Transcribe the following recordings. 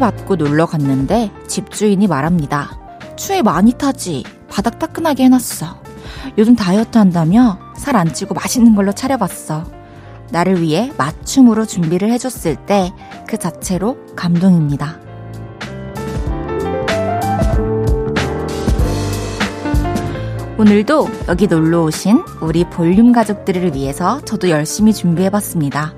받고 놀러 갔는데 집주인이 말합니다. 추위 많이 타지. 바닥 따끈하게 해놨어. 요즘 다이어트 한다며 살 안 찌고 맛있는 걸로 차려봤어. 나를 위해 맞춤으로 준비를 해줬을 때 그 자체로 감동입니다. 오늘도 여기 놀러 오신 우리 볼륨 가족들을 위해서 저도 열심히 준비해봤습니다.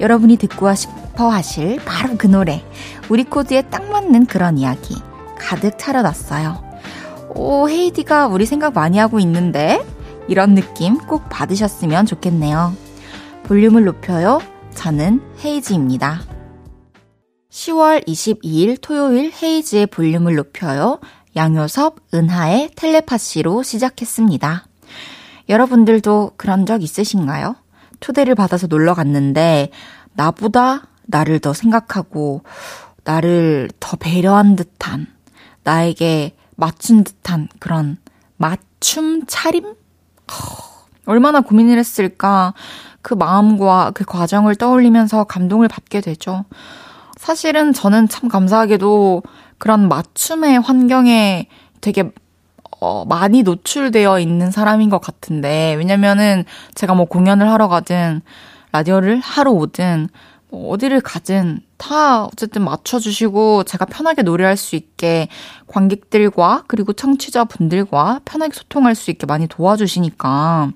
여러분이 듣고 싶어 하실 바로 그 노래. 우리 코드에 딱 맞는 그런 이야기. 가득 차려놨어요. 오, 헤이디가 우리 생각 많이 하고 있는데? 이런 느낌 꼭 받으셨으면 좋겠네요. 볼륨을 높여요. 저는 헤이지입니다. 10월 22일 토요일 헤이지의 볼륨을 높여요. 양효섭, 은하의 텔레파시로 시작했습니다. 여러분들도 그런 적 있으신가요? 초대를 받아서 놀러 갔는데, 나보다 나를 더 생각하고, 나를 더 배려한 듯한, 나에게 맞춘 듯한 그런 맞춤 차림? 허, 얼마나 고민을 했을까. 그 마음과 그 과정을 떠올리면서 감동을 받게 되죠. 사실은 저는 참 감사하게도 그런 맞춤의 환경에 되게 어, 많이 노출되어 있는 사람인 것 같은데, 왜냐면은 제가 뭐 공연을 하러 가든, 라디오를 하러 오든, 뭐 어디를 가든 다 어쨌든 맞춰주시고 제가 편하게 노래할 수 있게 관객들과 그리고 청취자분들과 편하게 소통할 수 있게 많이 도와주시니까,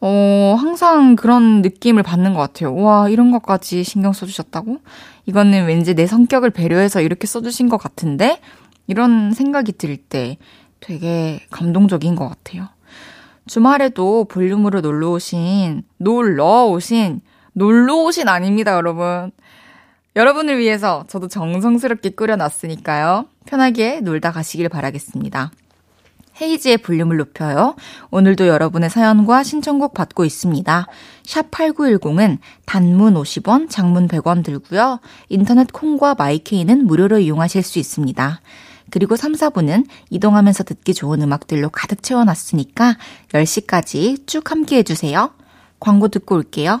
어, 항상 그런 느낌을 받는 것 같아요. 와, 이런 것까지 신경 써주셨다고? 이거는 왠지 내 성격을 배려해서 이렇게 써주신 것 같은데? 이런 생각이 들 때 되게 감동적인 것 같아요. 주말에도 볼륨으로 놀러 오신, 놀러 오신, 놀러 오신 아닙니다, 여러분. 여러분을 위해서 저도 정성스럽게 끓여놨으니까요. 편하게 놀다 가시길 바라겠습니다. 헤이지의 볼륨을 높여요. 오늘도 여러분의 사연과 신청곡 받고 있습니다. 샵 8910은 단문 50원, 장문 100원 들고요. 인터넷 콩과 마이케이는 무료로 이용하실 수 있습니다. 그리고 3, 4분은 이동하면서 듣기 좋은 음악들로 가득 채워놨으니까 10시까지 쭉 함께 해주세요. 광고 듣고 올게요.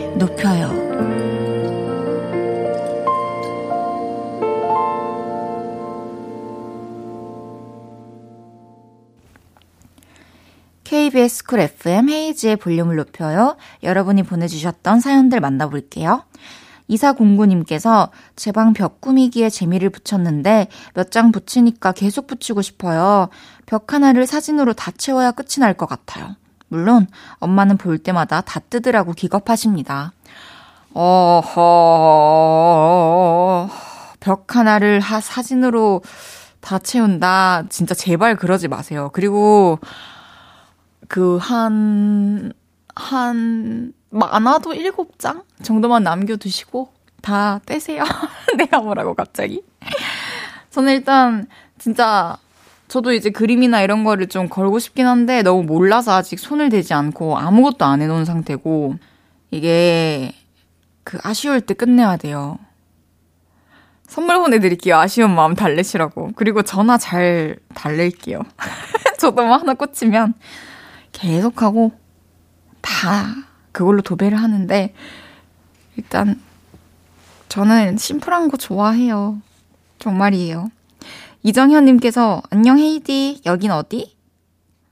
KBS 쿨 FM 헤이지의 볼륨을 높여요. 여러분이 보내주셨던 사연들 만나볼게요. 이사공구님께서 제 방 벽 꾸미기에 재미를 붙였는데 몇 장 붙이니까 계속 붙이고 싶어요. 벽 하나를 사진으로 다 채워야 끝이 날 것 같아요. 물론 엄마는 볼 때마다 다 뜯으라고 기겁하십니다. 어허, 벽 하나를 하, 사진으로 다 채운다. 진짜 제발 그러지 마세요. 그리고 그, 한, 한, 많아도 일곱 장 정도만 남겨두시고 다 떼세요. 내가 뭐라고 갑자기. 저는 일단, 진짜, 저도 이제 그림이나 이런 거를 좀 걸고 싶긴 한데 너무 몰라서 아직 손을 대지 않고 아무것도 안 해놓은 상태고, 이게, 그 아쉬울 때 끝내야 돼요. 선물 보내드릴게요. 아쉬운 마음 달래시라고. 그리고 전화 잘 달랠게요. 저도 뭐 하나 꽂히면 계속하고 다 그걸로 도배를 하는데 일단 저는 심플한 거 좋아해요. 정말이에요. 이정현님께서 안녕 헤이디 여긴 어디?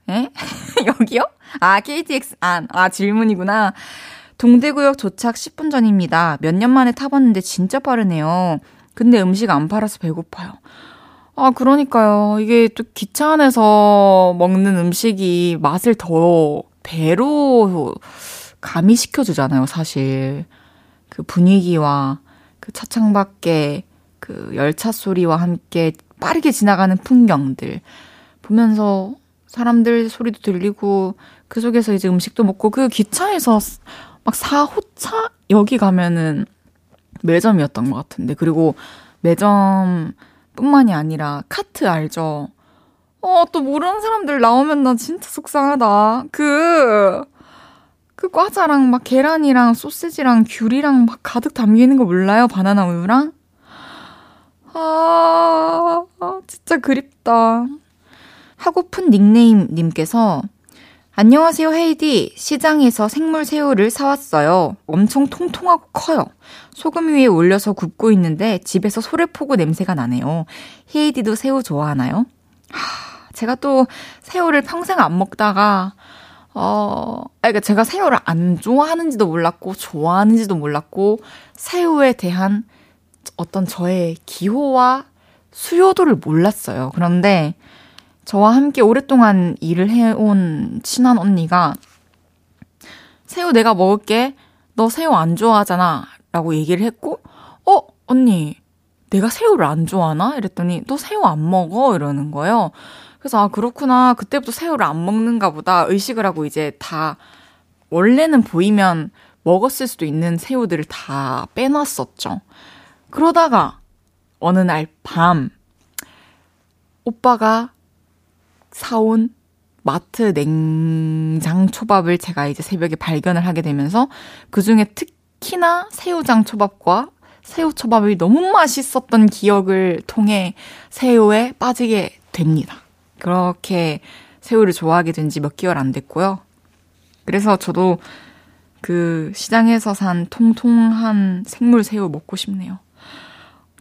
에? 여기요? 아 KTX 안. 아 질문이구나. 동대구역 도착 10분 전입니다. 몇 년 만에 타봤는데 진짜 빠르네요. 근데 음식 안 팔아서 배고파요. 아, 그러니까요. 이게 또 기차 안에서 먹는 음식이 맛을 더 배로 가미시켜주잖아요, 사실. 그 분위기와 그 차창 밖에 그 열차 소리와 함께 빠르게 지나가는 풍경들 보면서 사람들 소리도 들리고 그 속에서 이제 음식도 먹고 그 기차에서 막 4호차 여기 가면은 매점이었던 것 같은데 그리고 매점 뿐만이 아니라 카트 알죠? 어, 또 모르는 사람들 나오면 나 진짜 속상하다. 그, 그 과자랑 막 계란이랑 소세지랑 귤이랑 막 가득 담기는 거 몰라요? 바나나 우유랑? 아, 진짜 그립다. 하고픈 닉네임님께서 안녕하세요, 헤이디. 시장에서 생물 새우를 사왔어요. 엄청 통통하고 커요. 소금 위에 올려서 굽고 있는데 집에서 소래포구 냄새가 나네요. 헤이디도 새우 좋아하나요? 하, 제가 또 새우를 평생 안 먹다가 어, 그러니까 제가 새우를 안 좋아하는지도 몰랐고 좋아하는지도 몰랐고 새우에 대한 어떤 저의 기호와 수요도를 몰랐어요. 그런데 저와 함께 오랫동안 일을 해온 친한 언니가 새우 내가 먹을게. 너 새우 안 좋아하잖아. 라고 얘기를 했고, 어, 언니, 내가 새우를 안 좋아하나? 이랬더니, 너 새우 안 먹어? 이러는 거예요. 그래서, 아, 그렇구나. 그때부터 새우를 안 먹는가 보다. 의식을 하고 이제 다, 원래는 보이면 먹었을 수도 있는 새우들을 다 빼놨었죠. 그러다가, 어느 날 밤, 오빠가 사온 마트 냉장 초밥을 제가 이제 새벽에 발견을 하게 되면서 그 중에 특히나 새우장 초밥과 새우 초밥이 너무 맛있었던 기억을 통해 새우에 빠지게 됩니다. 그렇게 새우를 좋아하게 된 지 몇 개월 안 됐고요. 그래서 저도 그 시장에서 산 통통한 생물 새우 먹고 싶네요.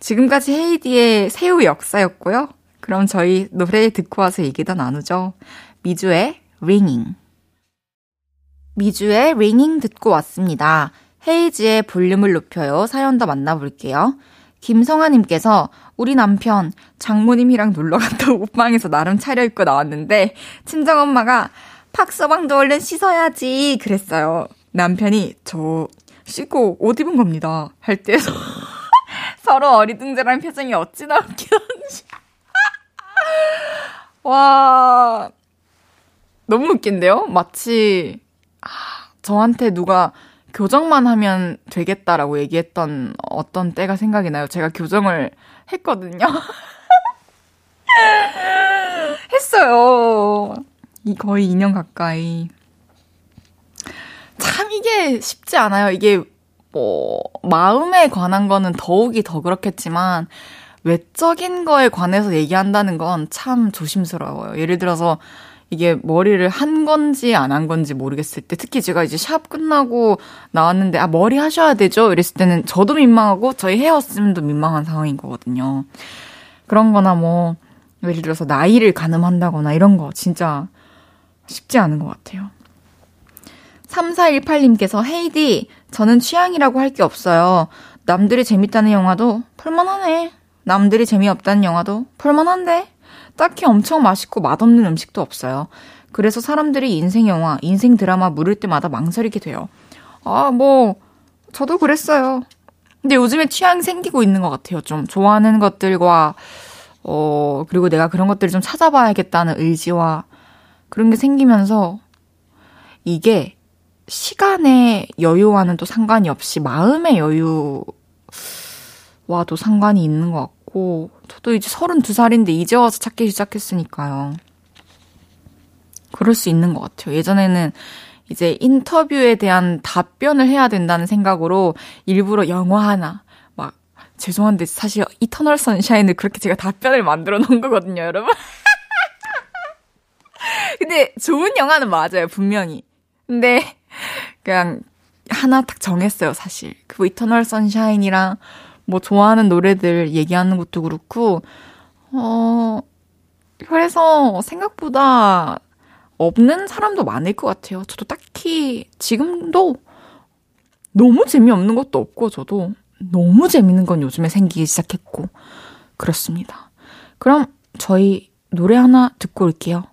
지금까지 헤이디의 새우 역사였고요. 그럼 저희 노래 듣고 와서 얘기 더 나누죠. 미주의 링잉. 미주의 링잉 듣고 왔습니다. 헤이지의 볼륨을 높여요. 사연 더 만나볼게요. 김성아님께서 우리 남편 장모님이랑 놀러 갔다 옷방에서 나름 차려입고 나왔는데 친정엄마가 팍서방도 얼른 씻어야지 그랬어요. 남편이 저 씻고 옷 입은 겁니다. 할때 서로 어리둥절한 표정이 어찌나 웃겼는지. 와, 너무 웃긴데요? 마치, 아, 저한테 누가 교정만 하면 되겠다라고 얘기했던 어떤 때가 생각이 나요. 제가 교정을 했거든요. 했어요. 이 거의 2년 가까이. 참 이게 쉽지 않아요. 이게 뭐 마음에 관한 거는 더욱이 더 그렇겠지만 외적인 거에 관해서 얘기한다는 건 참 조심스러워요. 예를 들어서 이게 머리를 한 건지 안 한 건지 모르겠을 때 특히 제가 이제 샵 끝나고 나왔는데 아 머리 하셔야 되죠 이랬을 때는 저도 민망하고 저희 헤어쌤도 민망한 상황인 거거든요. 그런 거나 뭐 예를 들어서 나이를 가늠한다거나 이런 거 진짜 쉽지 않은 것 같아요. 3418님께서 헤이디 저는 취향이라고 할 게 없어요. 남들이 재밌다는 영화도 볼만하네. 남들이 재미없다는 영화도 볼만한데 딱히 엄청 맛있고 맛없는 음식도 없어요. 그래서 사람들이 인생 영화, 인생 드라마 물을 때마다 망설이게 돼요. 아, 뭐 저도 그랬어요. 근데 요즘에 취향이 생기고 있는 것 같아요. 좀 좋아하는 것들과 어 그리고 내가 그런 것들을 좀 찾아봐야겠다는 의지와 그런 게 생기면서 이게 시간의 여유와는 또 상관이 없이 마음의 여유와도 상관이 있는 것 같고 같고, 저도 이제 32살인데 이제 와서 찾기 시작했으니까요. 그럴 수 있는 것 같아요. 예전에는 이제 인터뷰에 대한 답변을 해야 된다는 생각으로 일부러 영화 하나, 막, 죄송한데 사실 Eternal Sunshine을 그렇게 제가 답변을 만들어 놓은 거거든요, 여러분. 근데 좋은 영화는 맞아요, 분명히. 근데 그냥 하나 딱 정했어요, 사실. 그 Eternal Sunshine이랑 뭐 좋아하는 노래들 얘기하는 것도 그렇고, 어, 그래서 생각보다 없는 사람도 많을 것 같아요. 저도 딱히 지금도 너무 재미없는 것도 없고, 저도 너무 재밌는 건 요즘에 생기기 시작했고, 그렇습니다. 그럼 저희 노래 하나 듣고 올게요.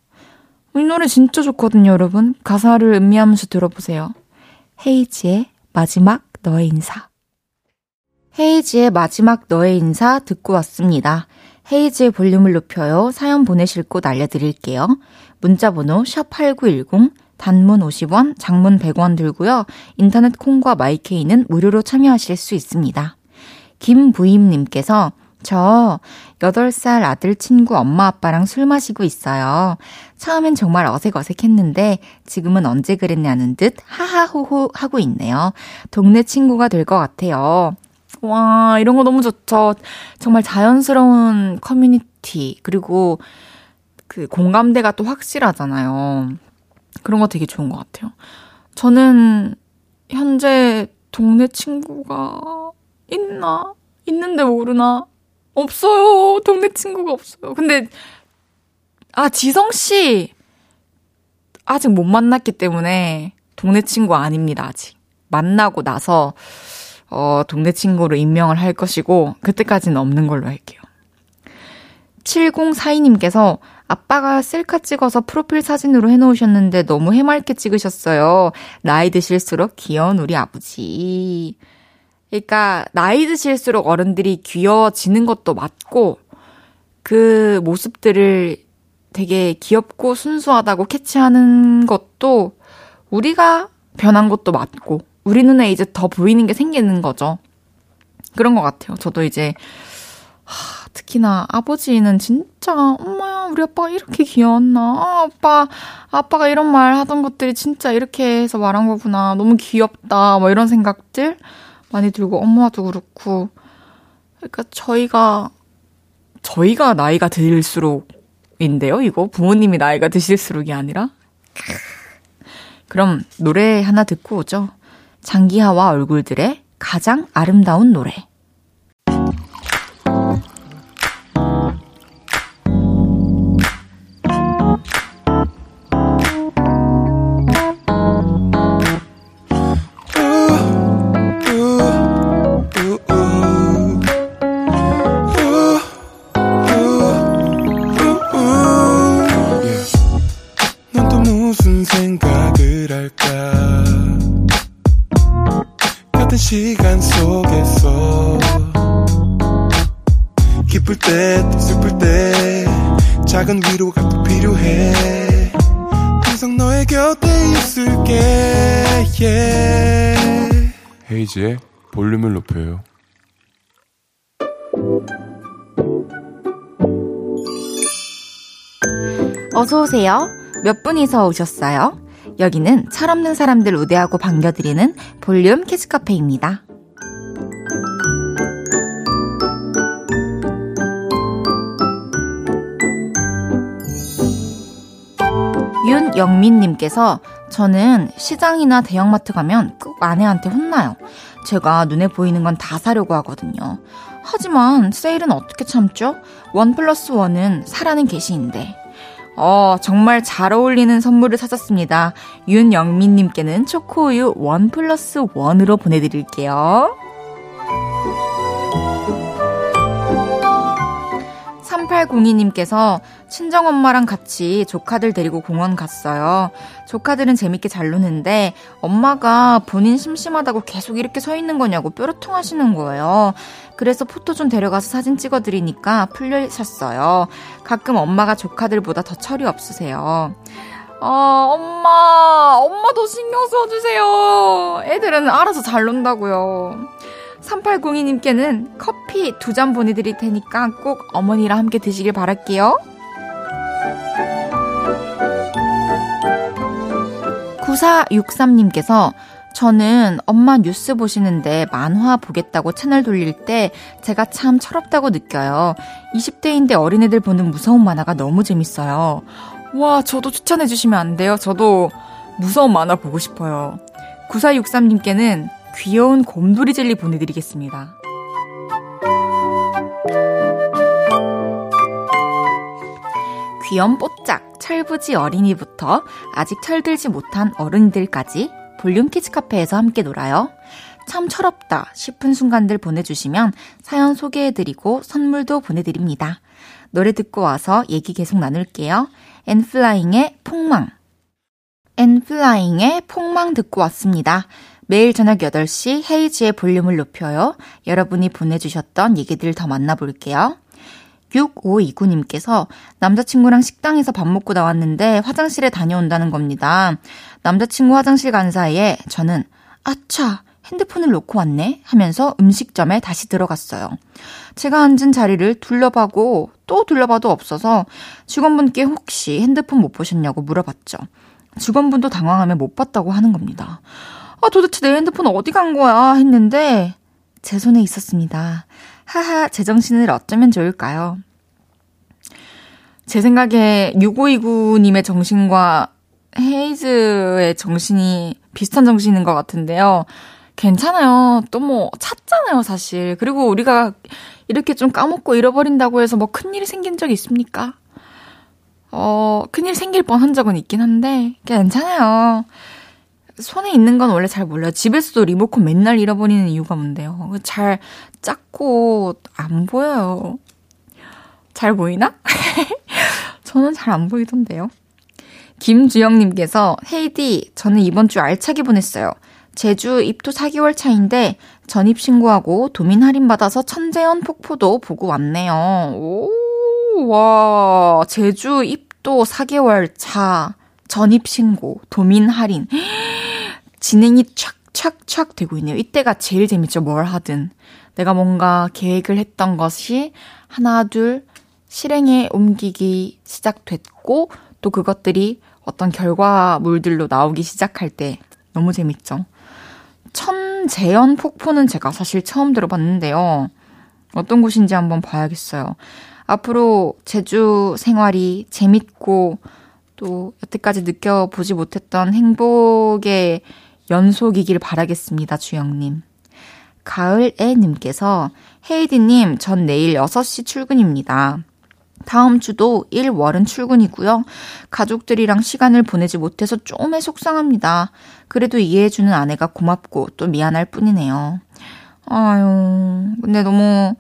이 노래 진짜 좋거든요, 여러분. 가사를 음미하면서 들어보세요. 헤이지의 마지막 너의 인사. 헤이지의 마지막 너의 인사 듣고 왔습니다. 헤이지의 볼륨을 높여요. 사연 보내실 곳 알려드릴게요. 문자번호 샵8910, 단문 50원, 장문 100원 들고요. 인터넷 콩과 마이케이는 무료로 참여하실 수 있습니다. 김부임님께서 저 8살 아들 친구 엄마 아빠랑 술 마시고 있어요. 처음엔 정말 어색어색했는데 지금은 언제 그랬냐는 듯 하하호호 하고 있네요. 동네 친구가 될 것 같아요. 와, 이런 거 너무 좋죠. 정말 자연스러운 커뮤니티, 그리고 그 공감대가 또 확실하잖아요. 그런 거 되게 좋은 것 같아요. 저는 현재 동네 친구가 있나? 있는데 모르나? 없어요. 동네 친구가 없어요. 근데, 아, 지성씨! 아직 못 만났기 때문에 동네 친구 아닙니다, 아직. 만나고 나서, 어, 동네 친구로 임명을 할 것이고, 그때까지는 없는 걸로 할게요. 7042님께서 아빠가 셀카 찍어서 프로필 사진으로 해놓으셨는데 너무 해맑게 찍으셨어요. 나이 드실수록 귀여운 우리 아버지. 그러니까 나이 드실수록 어른들이 귀여워지는 것도 맞고 그 모습들을 되게 귀엽고 순수하다고 캐치하는 것도 우리가 변한 것도 맞고 우리 눈에 이제 더 보이는 게 생기는 거죠. 그런 것 같아요. 저도 이제 하, 특히나 아버지는 진짜 엄마 우리 아빠가 이렇게 귀여웠나? 아, 아빠 아빠가 이런 말 하던 것들이 진짜 이렇게 해서 말한 거구나. 너무 귀엽다. 뭐 이런 생각들 많이 들고 엄마도 그렇고. 그러니까 저희가 저희가 나이가 들수록인데요 이거? 부모님이 나이가 드실수록이 아니라? 그럼 노래 하나 듣고 오죠 장기하와 얼굴들의 가장 아름다운 노래 헤이지의 볼륨을 높여요. 어서 오세요. 몇 분이서 오셨어요? 여기는 철없는 사람들 우대하고 반겨드리는 볼륨 캐스 카페입니다. 윤영민님께서 저는 시장이나 대형마트 가면 꼭 아내한테 혼나요. 제가 눈에 보이는 건 다 사려고 하거든요. 하지만 세일은 어떻게 참죠? 원 플러스 원은 사라는 계시인데. 어, 정말 잘 어울리는 선물을 찾았습니다. 윤영민님께는 초코우유 원 플러스 원으로 보내드릴게요. 3802님께서 친정엄마랑 같이 조카들 데리고 공원 갔어요. 조카들은 재밌게 잘 노는데 엄마가 본인 심심하다고 계속 이렇게 서 있는 거냐고 뾰루통 하시는 거예요. 그래서 포토 좀 데려가서 사진 찍어드리니까 풀려셨어요. 가끔 엄마가 조카들보다 더 철이 없으세요. 어, 엄마, 엄마 도 신경 써주세요. 애들은 알아서 잘 논다고요. 3802님께는 커피 두 잔 보내드릴 테니까 꼭 어머니랑 함께 드시길 바랄게요. 9463님께서 저는 엄마 뉴스 보시는데 만화 보겠다고 채널 돌릴 때 제가 참 철없다고 느껴요. 20대인데 어린애들 보는 무서운 만화가 너무 재밌어요. 와, 저도 추천해 주시면 안 돼요? 저도 무서운 만화 보고 싶어요. 9463님께는 귀여운 곰돌이 젤리 보내드리겠습니다. 귀염 뽀짝 철부지 어린이부터 아직 철들지 못한 어른들까지 볼륨 키즈 카페에서 함께 놀아요. 참 철없다 싶은 순간들 보내주시면 사연 소개해드리고 선물도 보내드립니다. 노래 듣고 와서 얘기 계속 나눌게요. 엔플라잉의 폭망. 엔플라잉의 폭망 듣고 왔습니다. 매일 저녁 8시 헤이즈의 볼륨을 높여요. 여러분이 보내주셨던 얘기들 더 만나볼게요. 6529님께서 남자친구랑 식당에서 밥 먹고 나왔는데 화장실에 다녀온다는 겁니다. 남자친구 화장실 간 사이에 저는 아차 핸드폰을 놓고 왔네 하면서 음식점에 다시 들어갔어요. 제가 앉은 자리를 둘러봐고 또 둘러봐도 없어서 직원분께 혹시 핸드폰 못 보셨냐고 물어봤죠. 직원분도 당황하며 못 봤다고 하는 겁니다. 아, 도대체 내 핸드폰 어디 간 거야? 했는데 제 손에 있었습니다. 하하, 제 정신을 어쩌면 좋을까요? 제 생각에 6529님의 정신과 헤이즈의 정신이 비슷한 정신인 것 같은데요. 괜찮아요. 또 뭐 찾잖아요, 사실. 그리고 우리가 이렇게 좀 까먹고 잃어버린다고 해서 뭐 큰일이 생긴 적이 있습니까? 어, 큰일 생길 뻔한 적은 있긴 한데, 괜찮아요. 손에 있는 건 원래 잘 몰라요. 집에서도 리모컨 맨날 잃어버리는 이유가 뭔데요? 잘 작고 안 보여요. 잘 보이나? 저는 잘 안 보이던데요. 김주영님께서 헤이디, 저는 이번 주 알차게 보냈어요. 제주 입도 4개월 차인데 전입 신고하고 도민 할인 받아서 천재연 폭포도 보고 왔네요. 오, 와, 제주 입도 4개월 차 전입 신고, 도민 할인. 진행이 촥촥촥 되고 있네요. 이때가 제일 재밌죠. 뭘 하든. 내가 뭔가 계획을 했던 것이 하나, 둘, 실행에 옮기기 시작됐고, 또 그것들이 어떤 결과물들로 나오기 시작할 때 너무 재밌죠. 천재연 폭포는 제가 사실 처음 들어봤는데요. 어떤 곳인지 한번 봐야겠어요. 앞으로 제주 생활이 재밌고 또 여태까지 느껴보지 못했던 행복의 연속이길 바라겠습니다, 주영님. 가을애님께서 헤이디님, 전 내일 6시 출근입니다. 다음 주도 1, 월은 출근이고요. 가족들이랑 시간을 보내지 못해서 좀에 속상합니다. 그래도 이해해주는 아내가 고맙고 또 미안할 뿐이네요. 아유, 근데 너무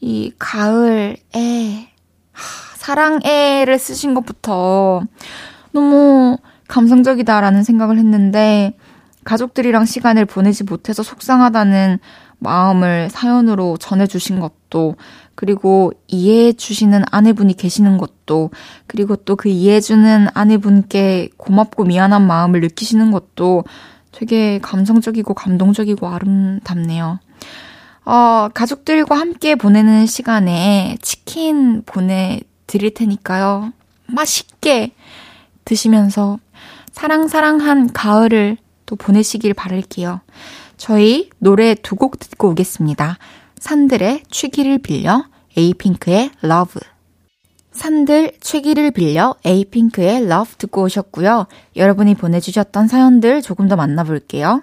이 가을에 사랑애를 쓰신 것부터 너무 감성적이다라는 생각을 했는데 가족들이랑 시간을 보내지 못해서 속상하다는 마음을 사연으로 전해주신 것도 그리고 이해해 주시는 아내분이 계시는 것도, 그리고 또 그 이해해주는 아내분께 고맙고 미안한 마음을 느끼시는 것도 되게 감성적이고 감동적이고 아름답네요. 어, 가족들과 함께 보내는 시간에 치킨 보내드릴 테니까요. 맛있게 드시면서 사랑사랑한 가을을 또 보내시길 바랄게요. 저희 노래 두 곡 듣고 오겠습니다. 산들의 취기를 빌려 에이핑크의 Love 산들 취기를 빌려 에이핑크의 Love 듣고 오셨고요. 여러분이 보내주셨던 사연들 조금 더 만나볼게요.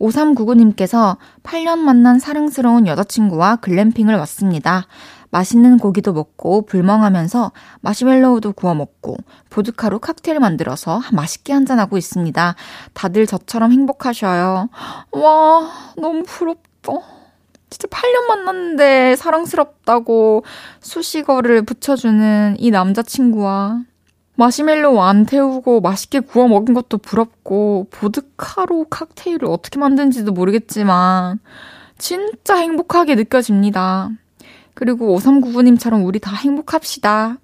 5399님께서 8년 만난 사랑스러운 여자친구와 글램핑을 왔습니다. 맛있는 고기도 먹고 불멍하면서 마시멜로우도 구워 먹고 보드카로 칵테일 만들어서 맛있게 한잔하고 있습니다. 다들 저처럼 행복하셔요. 와, 너무 부럽다. 진짜 8년 만났는데 사랑스럽다고 수식어를 붙여주는 이 남자친구와 마시멜로우 안 태우고 맛있게 구워 먹은 것도 부럽고 보드카로 칵테일을 어떻게 만든지도 모르겠지만 진짜 행복하게 느껴집니다. 그리고 5399님처럼 우리 다 행복합시다.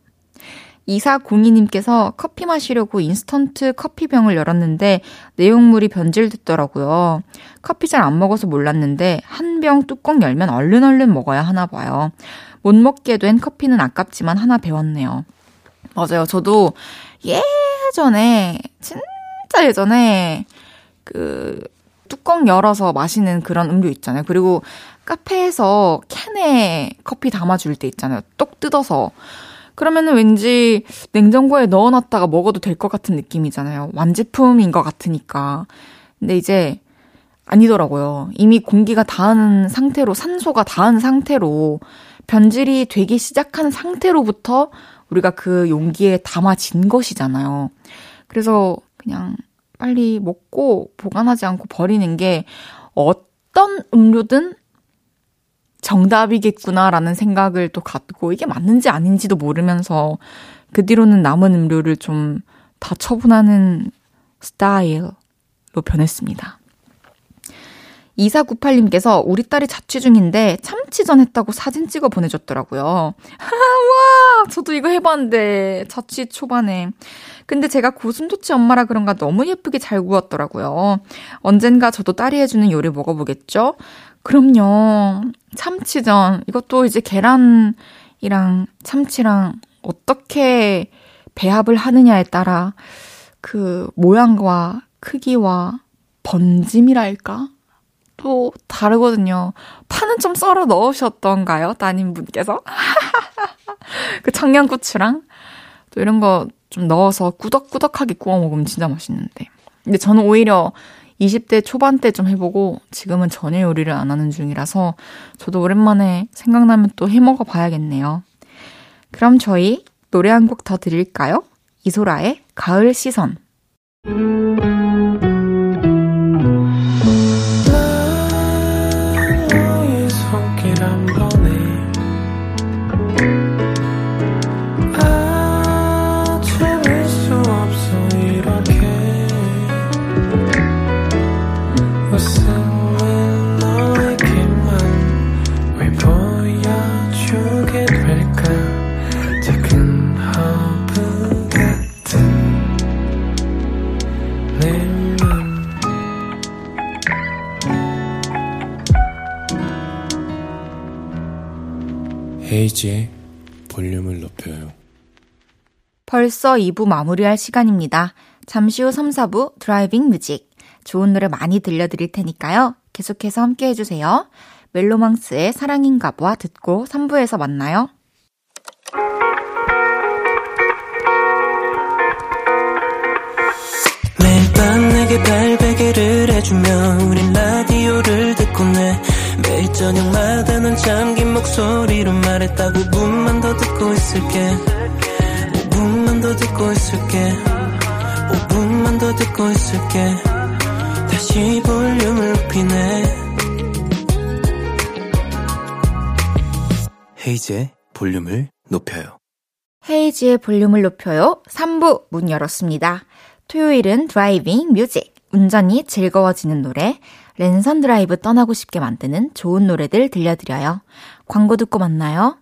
2402님께서 커피 마시려고 인스턴트 커피병을 열었는데 내용물이 변질됐더라고요. 커피 잘 안 먹어서 몰랐는데 한 병 뚜껑 열면 얼른 얼른 먹어야 하나 봐요. 못 먹게 된 커피는 아깝지만 하나 배웠네요. 맞아요. 저도 예전에, 진짜 예전에 그 뚜껑 열어서 마시는 그런 음료 있잖아요. 그리고 카페에서 캔에 커피 담아줄 때 있잖아요. 똑 뜯어서. 그러면은 왠지 냉장고에 넣어놨다가 먹어도 될 것 같은 느낌이잖아요. 완제품인 것 같으니까. 근데 이제 아니더라고요. 이미 공기가 닿은 상태로, 산소가 닿은 상태로 변질이 되기 시작한 상태로부터 우리가 그 용기에 담아진 것이잖아요. 그래서 그냥 빨리 먹고 보관하지 않고 버리는 게 어떤 음료든 정답이겠구나라는 생각을 또 갖고 이게 맞는지 아닌지도 모르면서 그 뒤로는 남은 음료를 좀 다 처분하는 스타일로 변했습니다. 2498님께서 우리 딸이 자취 중인데 참치전 했다고 사진 찍어 보내줬더라고요. 와, 저도 이거 해봤는데 자취 초반에. 근데 제가 고슴도치 엄마라 그런가 너무 예쁘게 잘 구웠더라고요. 언젠가 저도 딸이 해주는 요리 먹어보겠죠? 그럼요. 참치전. 이것도 이제 계란이랑 참치랑 어떻게 배합을 하느냐에 따라 그 모양과 크기와 번짐이랄까? 또 다르거든요. 파는 좀 썰어 넣으셨던가요? 따님분께서? 그 청양고추랑 또 이런 거 좀 넣어서 꾸덕꾸덕하게 구워 먹으면 진짜 맛있는데. 근데 저는 오히려 20대 초반 때 좀 해보고 지금은 전혀 요리를 안 하는 중이라서 저도 오랜만에 생각나면 또 해 먹어 봐야겠네요. 그럼 저희 노래 한 곡 더 드릴까요? 이소라의 가을 시선. 헤이즈의 볼륨을 높여요. 벌써 2부 마무리할 시간입니다. 잠시 후 3, 4부 driving music. 좋은 노래 많이 들려드릴 테니까요. 계속해서 함께 해주세요. 멜로망스의 사랑인가 봐 듣고 3부에서 만나요. 매일 밤 내게 팔베개를 해주며 우린 라디오를 듣고 내 매일 저녁마다 넌 잠긴 목소리로 말했다 5분만 더 듣고 있을게. 5분만 더 듣고 있을게. 5분만 더 듣고 있을게. 다시 볼륨을 높이네. 헤이즈의 볼륨을 높여요. 헤이즈의 볼륨을 높여요. 3부 문 열었습니다. 토요일은 driving music. 운전이 즐거워지는 노래 랜선 드라이브 떠나고 싶게 만드는 좋은 노래들 들려드려요. 광고 듣고 만나요.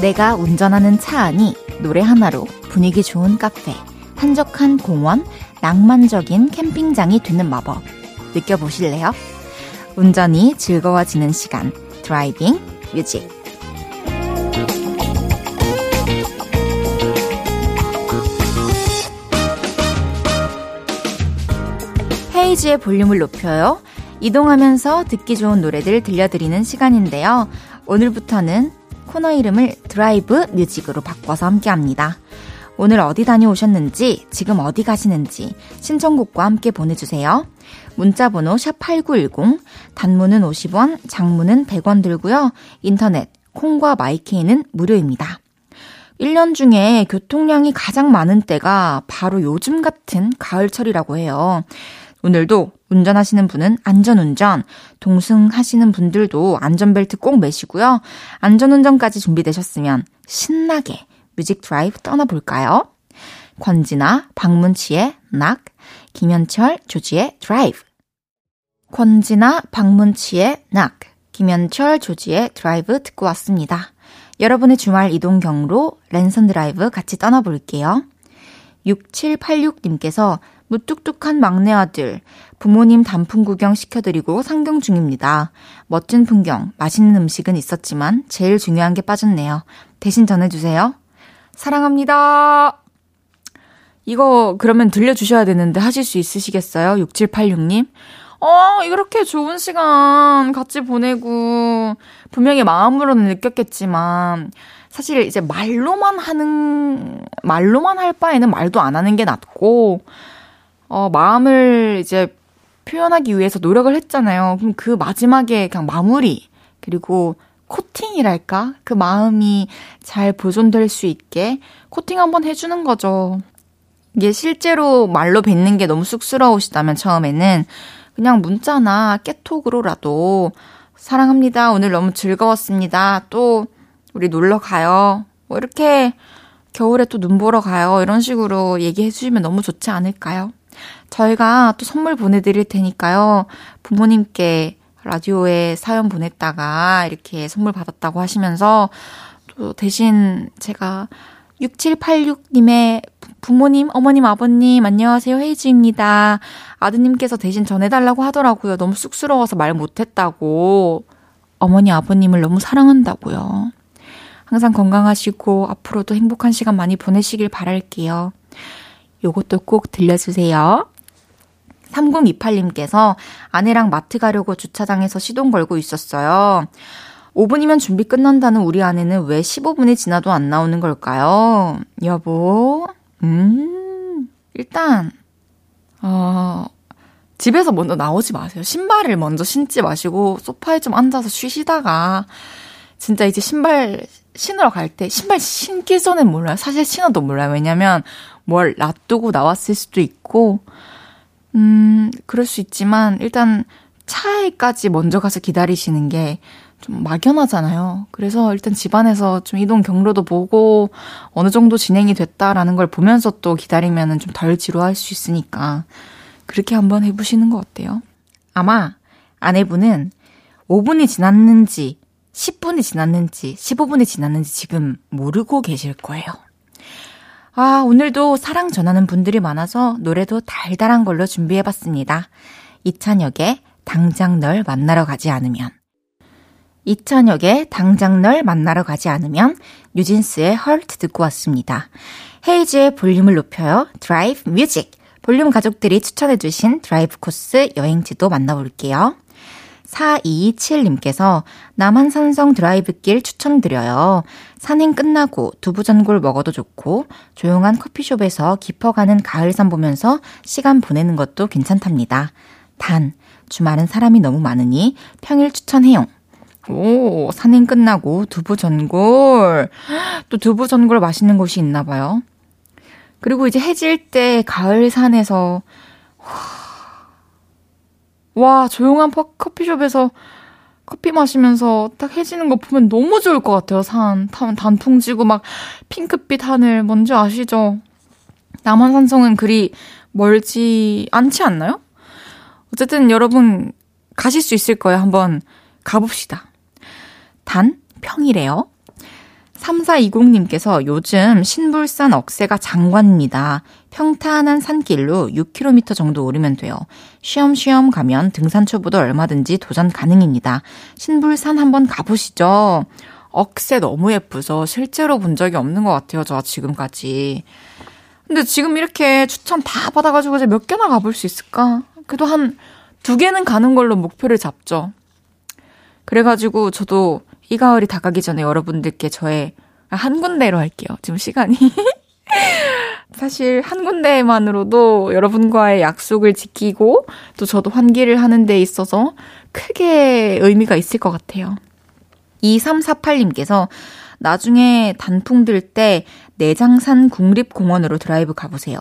내가 운전하는 차 안이 노래 하나로 분위기 좋은 카페, 한적한 공원, 낭만적인 캠핑장이 되는 마법. 느껴보실래요? 운전이 즐거워지는 시간, driving music. 헤이즈의 볼륨을 높여요. 이동하면서 듣기 좋은 노래들 들려드리는 시간인데요. 오늘부터는 코너 이름을 드라이브 music으로 바꿔서 함께 합니다. 오늘 어디 다녀오셨는지, 지금 어디 가시는지 신청곡과 함께 보내주세요. 문자번호 샵8910, 단문은 50원, 장문은 100원 들고요. 인터넷, 콩과 마이케이는 무료입니다. 1년 중에 교통량이 가장 많은 때가 바로 요즘 같은 가을철이라고 해요. 오늘도 운전하시는 분은 안전운전, 동승하시는 분들도 안전벨트 꼭 매시고요. 안전운전까지 준비되셨으면 신나게 music 드라이브 떠나볼까요? 권진아, 박문치의 낙, 김현철, 조지의 드라이브. 권진아, 박문치의 낙, 김현철, 조지의 드라이브 듣고 왔습니다. 여러분의 주말 이동 경로 랜선 드라이브 같이 떠나볼게요. 6786님께서 무뚝뚝한 막내 아들, 부모님 단풍 구경 시켜드리고 상경 중입니다. 멋진 풍경, 맛있는 음식은 있었지만 제일 중요한 게 빠졌네요. 대신 전해주세요. 사랑합니다. 이거 그러면 들려주셔야 되는데 하실 수 있으시겠어요? 6786님. 어, 이렇게 좋은 시간 같이 보내고, 분명히 마음으로는 느꼈겠지만, 사실 이제 말로만 하는, 말로만 할 바에는 말도 안 하는 게 낫고, 어, 마음을 이제 표현하기 위해서 노력을 했잖아요. 그럼 그 마지막에 그냥 마무리, 그리고 코팅이랄까? 그 마음이 잘 보존될 수 있게 코팅 한번 해주는 거죠. 이게 실제로 말로 뱉는 게 너무 쑥스러우시다면 처음에는 그냥 문자나 깨톡으로라도 사랑합니다. 오늘 너무 즐거웠습니다. 또 우리 놀러 가요. 뭐 이렇게 겨울에 또 눈 보러 가요. 이런 식으로 얘기해 주시면 너무 좋지 않을까요? 저희가 또 선물 보내드릴 테니까요. 부모님께 라디오에 사연 보냈다가 이렇게 선물 받았다고 하시면서 또 대신 제가 6786님의 부모님, 어머님, 아버님, 안녕하세요. 헤이즈입니다. 아드님께서 대신 전해달라고 하더라고요. 너무 쑥스러워서 말 못했다고. 어머니, 아버님을 너무 사랑한다고요. 항상 건강하시고 앞으로도 행복한 시간 많이 보내시길 바랄게요. 요것도 꼭 들려주세요. 3028님께서 아내랑 마트 가려고 주차장에서 시동 걸고 있었어요. 5분이면 준비 끝난다는 우리 아내는 왜 15분이 지나도 안 나오는 걸까요? 여보, 음, 일단, 어, 집에서 먼저 나오지 마세요. 신발을 먼저 신지 마시고, 소파에 좀 앉아서 쉬시다가, 진짜 이제 신발 신으러 갈 때, 신발 신기 전엔 몰라요. 사실 신어도 몰라요. 왜냐면, 뭘 놔두고 나왔을 수도 있고, 음, 그럴 수 있지만, 일단, 차에까지 먼저 가서 기다리시는 게 좀 막연하잖아요. 그래서 일단 집안에서 좀 이동 경로도 보고 어느 정도 진행이 됐다라는 걸 보면서 또 기다리면은 좀 덜 지루할 수 있으니까 그렇게 한번 해보시는 거 어때요? 아마 아내분은 5분이 지났는지 10분이 지났는지 15분이 지났는지 지금 모르고 계실 거예요. 아, 오늘도 사랑 전하는 분들이 많아서 노래도 달달한 걸로 준비해봤습니다. 이찬혁의 당장 널 만나러 가지 않으면. 이찬혁의 당장 널 만나러 가지 않으면 뉴진스의 Hurt 듣고 왔습니다. 헤이즈의 볼륨을 높여요. 드라이브 music. 볼륨 가족들이 추천해주신 드라이브 코스 여행지도 만나볼게요. 4227님께서 남한산성 드라이브길 추천드려요. 산행 끝나고 두부전골 먹어도 좋고 조용한 커피숍에서 깊어가는 가을산 보면서 시간 보내는 것도 괜찮답니다. 단, 주말은 사람이 너무 많으니 평일 추천해요. 오, 산행 끝나고 두부 전골. 또 두부 전골 맛있는 곳이 있나 봐요. 그리고 이제 해질 때 가을 산에서 와, 조용한 커피숍에서 커피 마시면서 딱 해지는 거 보면 너무 좋을 것 같아요. 산, 단, 단풍 지고 막 핑크빛 하늘 뭔지 아시죠? 남한산성은 그리 멀지 않지 않나요? 어쨌든 여러분 가실 수 있을 거예요. 한번 가봅시다. 단 평이래요. 3420님께서 요즘 신불산 억새가 장관입니다. 평탄한 산길로 6km 정도 오르면 돼요. 쉬엄쉬엄 가면 등산 초보도 얼마든지 도전 가능입니다. 신불산 한번 가보시죠. 억새 너무 예쁘죠. 실제로 본 적이 없는 것 같아요. 저 지금까지. 근데 지금 이렇게 추천 다 받아가지고 이제 몇 개나 가볼 수 있을까? 그래도 한 두 개는 가는 걸로 목표를 잡죠. 그래가지고 저도 이 가을이 다가기 전에 여러분들께 저의 한 군데로 할게요. 지금 시간이. 사실 한 군데만으로도 여러분과의 약속을 지키고 또 저도 환기를 하는 데 있어서 크게 의미가 있을 것 같아요. 2348님께서 나중에 단풍 들 때 내장산 국립공원으로 드라이브 가보세요.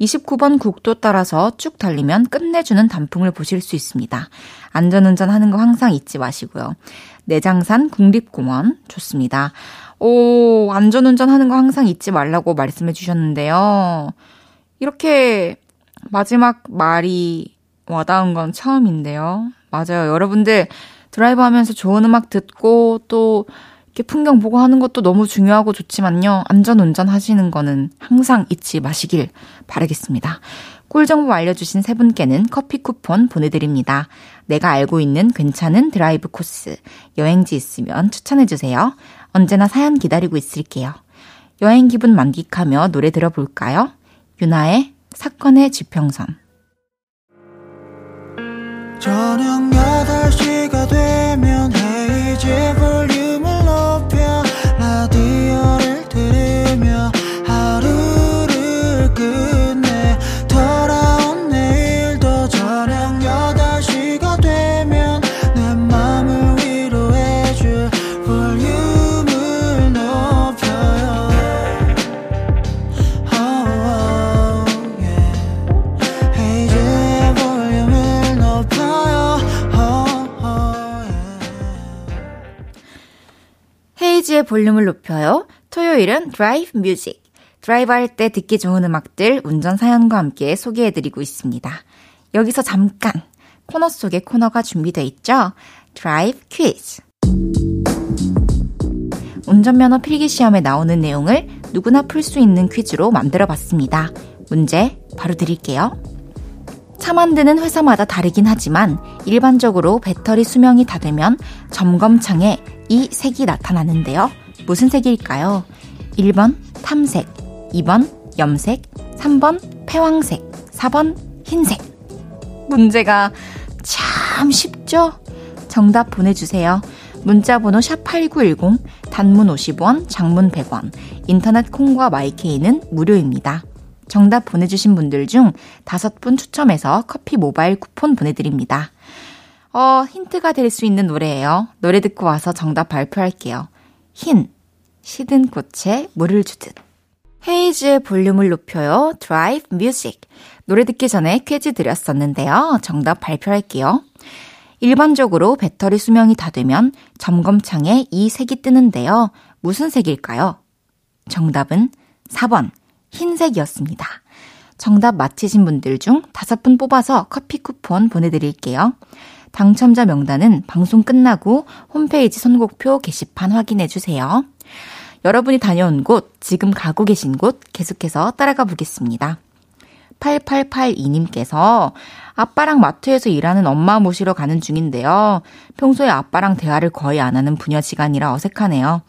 29번 국도 따라서 쭉 달리면 끝내주는 단풍을 보실 수 있습니다. 안전운전 하는 거 항상 잊지 마시고요. 내장산 국립공원 좋습니다. 오, 안전운전 하는 거 항상 잊지 말라고 말씀해 주셨는데요. 이렇게 마지막 말이 와닿은 건 처음인데요. 맞아요. 여러분들 드라이브 하면서 좋은 음악 듣고 또 이렇게 풍경 보고 하는 것도 너무 중요하고 좋지만요. 안전 운전 하시는 거는 항상 잊지 마시길 바라겠습니다. 꿀 정보 알려주신 세 분께는 커피 쿠폰 보내드립니다. 내가 알고 있는 괜찮은 드라이브 코스, 여행지 있으면 추천해주세요. 언제나 사연 기다리고 있을게요. 여행 기분 만끽하며 노래 들어볼까요? 윤하의 사건의 지평선. 저녁 8시가 되면 헤이즈 볼륨 헤이즈의 볼륨을 높여요. 토요일은 드라이브 music. 드라이브 할 때 듣기 좋은 음악들 운전 사연과 함께 소개해드리고 있습니다. 여기서 잠깐 코너 속에 코너가 준비되어 있죠? 드라이브 퀴즈. 운전면허 필기 시험에 나오는 내용을 누구나 풀 수 있는 퀴즈로 만들어 봤습니다. 문제 바로 드릴게요. 차 만드는 회사마다 다르긴 하지만 일반적으로 배터리 수명이 다 되면 점검창에 이 색이 나타나는데요. 무슨 색일까요? 1번 탐색, 2번 염색, 3번 패왕색, 4번 흰색. 문제가 참 쉽죠? 정답 보내주세요. 문자번호 샵8910, 단문 50원, 장문 100원, 인터넷 콩과 마이케이는 무료입니다. 정답 보내주신 분들 중 다섯 분 추첨해서 커피 모바일 쿠폰 보내드립니다. 어, 힌트가 될 수 있는 노래예요. 노래 듣고 와서 정답 발표할게요. 흰, 시든 꽃에 물을 주듯. 헤이즈의 볼륨을 높여요. 드라이브 music. 노래 듣기 전에 퀴즈 드렸었는데요. 정답 발표할게요. 일반적으로 배터리 수명이 다 되면 점검창에 이 색이 뜨는데요. 무슨 색일까요? 정답은 4번. 흰색이었습니다. 정답 맞히신 분들 중 다섯 분 뽑아서 커피 쿠폰 보내드릴게요. 당첨자 명단은 방송 끝나고 홈페이지 선곡표 게시판 확인해 주세요. 여러분이 다녀온 곳, 지금 가고 계신 곳 계속해서 따라가 보겠습니다. 8882님께서 아빠랑 마트에서 일하는 엄마 모시러 가는 중인데요. 평소에 아빠랑 대화를 거의 안 하는 부녀 시간이라 어색하네요.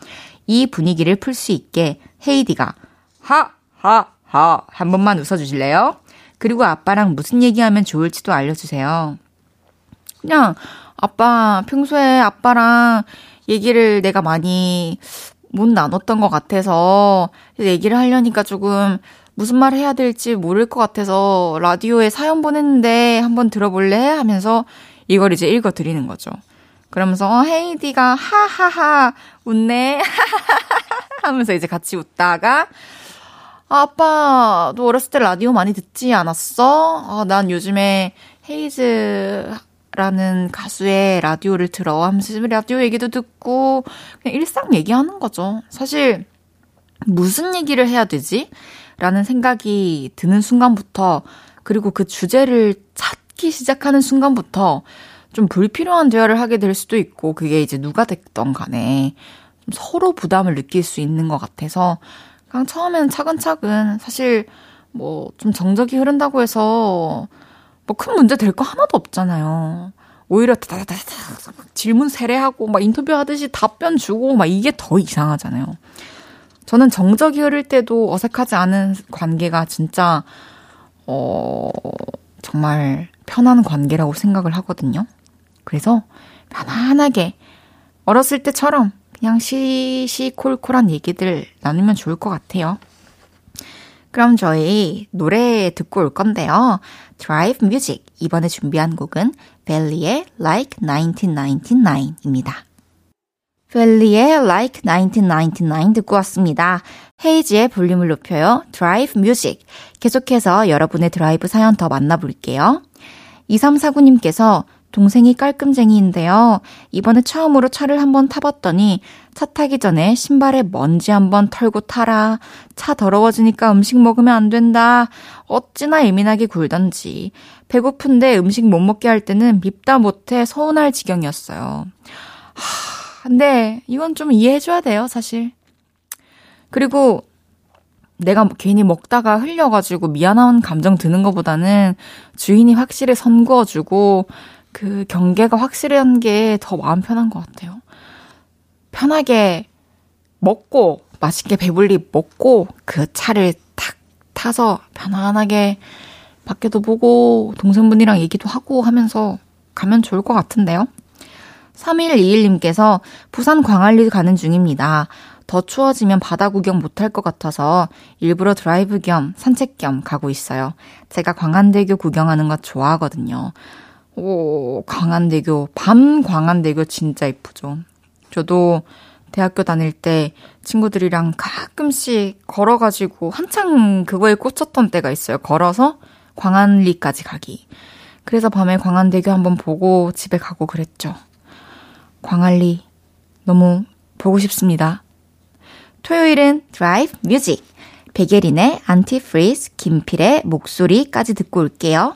이 분위기를 풀 수 있게 헤이디가 하! 하하 한 번만 웃어주실래요? 그리고 아빠랑 무슨 얘기하면 좋을지도 알려주세요. 그냥 아빠 평소에 아빠랑 얘기를 내가 많이 못 나눴던 것 같아서 얘기를 하려니까 조금 무슨 말 해야 될지 모를 것 같아서 라디오에 사연 보냈는데 한번 들어볼래? 하면서 이걸 이제 읽어 드리는 거죠. 그러면서 헤이디가 하하하 웃네 하면서 이제 같이 웃다가 아, 아빠, 너 어렸을 때 라디오 많이 듣지 않았어? 아, 난 요즘에 헤이즈라는 가수의 라디오를 들어 하면서 라디오 얘기도 듣고 그냥 일상 얘기하는 거죠. 사실 무슨 얘기를 해야 되지? 라는 생각이 드는 순간부터 그리고 그 주제를 찾기 시작하는 순간부터 좀 불필요한 대화를 하게 될 수도 있고 그게 이제 누가 됐던 간에 서로 부담을 느낄 수 있는 것 같아서 그냥 처음에는 차근차근 사실 뭐 좀 정적이 흐른다고 해서 뭐 큰 문제 될 거 하나도 없잖아요. 오히려 다다다다 질문 세례하고 막 인터뷰 하듯이 답변 주고 막 이게 더 이상하잖아요. 저는 정적이 흐를 때도 어색하지 않은 관계가 진짜 어 정말 편한 관계라고 생각을 하거든요. 그래서 편안하게 어렸을 때처럼 그냥 시시콜콜한 얘기들 나누면 좋을 것 같아요. 그럼 저희 노래 듣고 올 건데요. Drive Music. 이번에 준비한 곡은 벨리의 Like 1999입니다. 벨리의 Like 1999 듣고 왔습니다. 헤이지의 볼륨을 높여요. Drive Music. 계속해서 여러분의 드라이브 사연 더 만나볼게요. 2349님께서 동생이 깔끔쟁이인데요. 이번에 처음으로 차를 한번 타봤더니 차 타기 전에 신발에 먼지 한번 털고 타라. 차 더러워지니까 음식 먹으면 안 된다. 어찌나 예민하게 굴던지. 배고픈데 음식 못 먹게 할 때는 밉다 못해 서운할 지경이었어요. 하, 근데 이건 좀 이해해줘야 돼요, 사실. 그리고 내가 괜히 먹다가 흘려가지고 미안한 감정 드는 것보다는 주인이 확실히 선 그어주고 그 경계가 확실한 게 더 마음 편한 것 같아요. 편하게 먹고, 맛있게 배불리 먹고, 그 차를 탁 타서 편안하게 밖에도 보고, 동생분이랑 얘기도 하고 하면서 가면 좋을 것 같은데요. 3121님께서 부산 광안리 가는 중입니다. 더 추워지면 바다 구경 못할 것 같아서 일부러 드라이브 겸 산책 겸 가고 있어요. 제가 광안대교 구경하는 거 좋아하거든요. 오, 광안대교. 밤 광안대교 진짜 이쁘죠. 저도 대학교 다닐 때 친구들이랑 가끔씩 걸어가지고 한창 그거에 꽂혔던 때가 있어요. 걸어서 광안리까지 가기. 그래서 밤에 광안대교 한번 보고 집에 가고 그랬죠. 광안리 너무 보고 싶습니다. 토요일은 드라이브 music. 백예린의 Antifreeze, 김필의 목소리까지 듣고 올게요.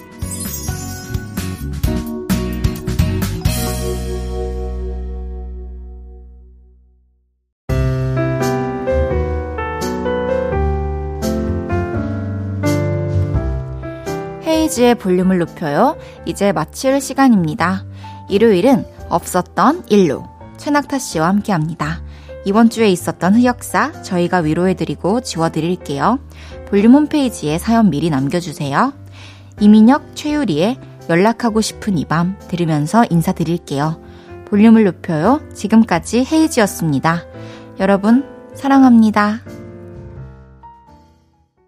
헤이즈의 볼륨을 높여요. 이제 마칠 시간입니다. 일요일은 없었던 일로 최낙타 씨와 함께 합니다. 이번 주에 있었던 흑역사 저희가 위로해드리고 지워드릴게요. 볼륨 홈페이지에 사연 미리 남겨주세요. 이민혁, 최유리의 연락하고 싶은 이 밤 들으면서 인사드릴게요. 볼륨을 높여요. 지금까지 헤이즈였습니다. 여러분, 사랑합니다.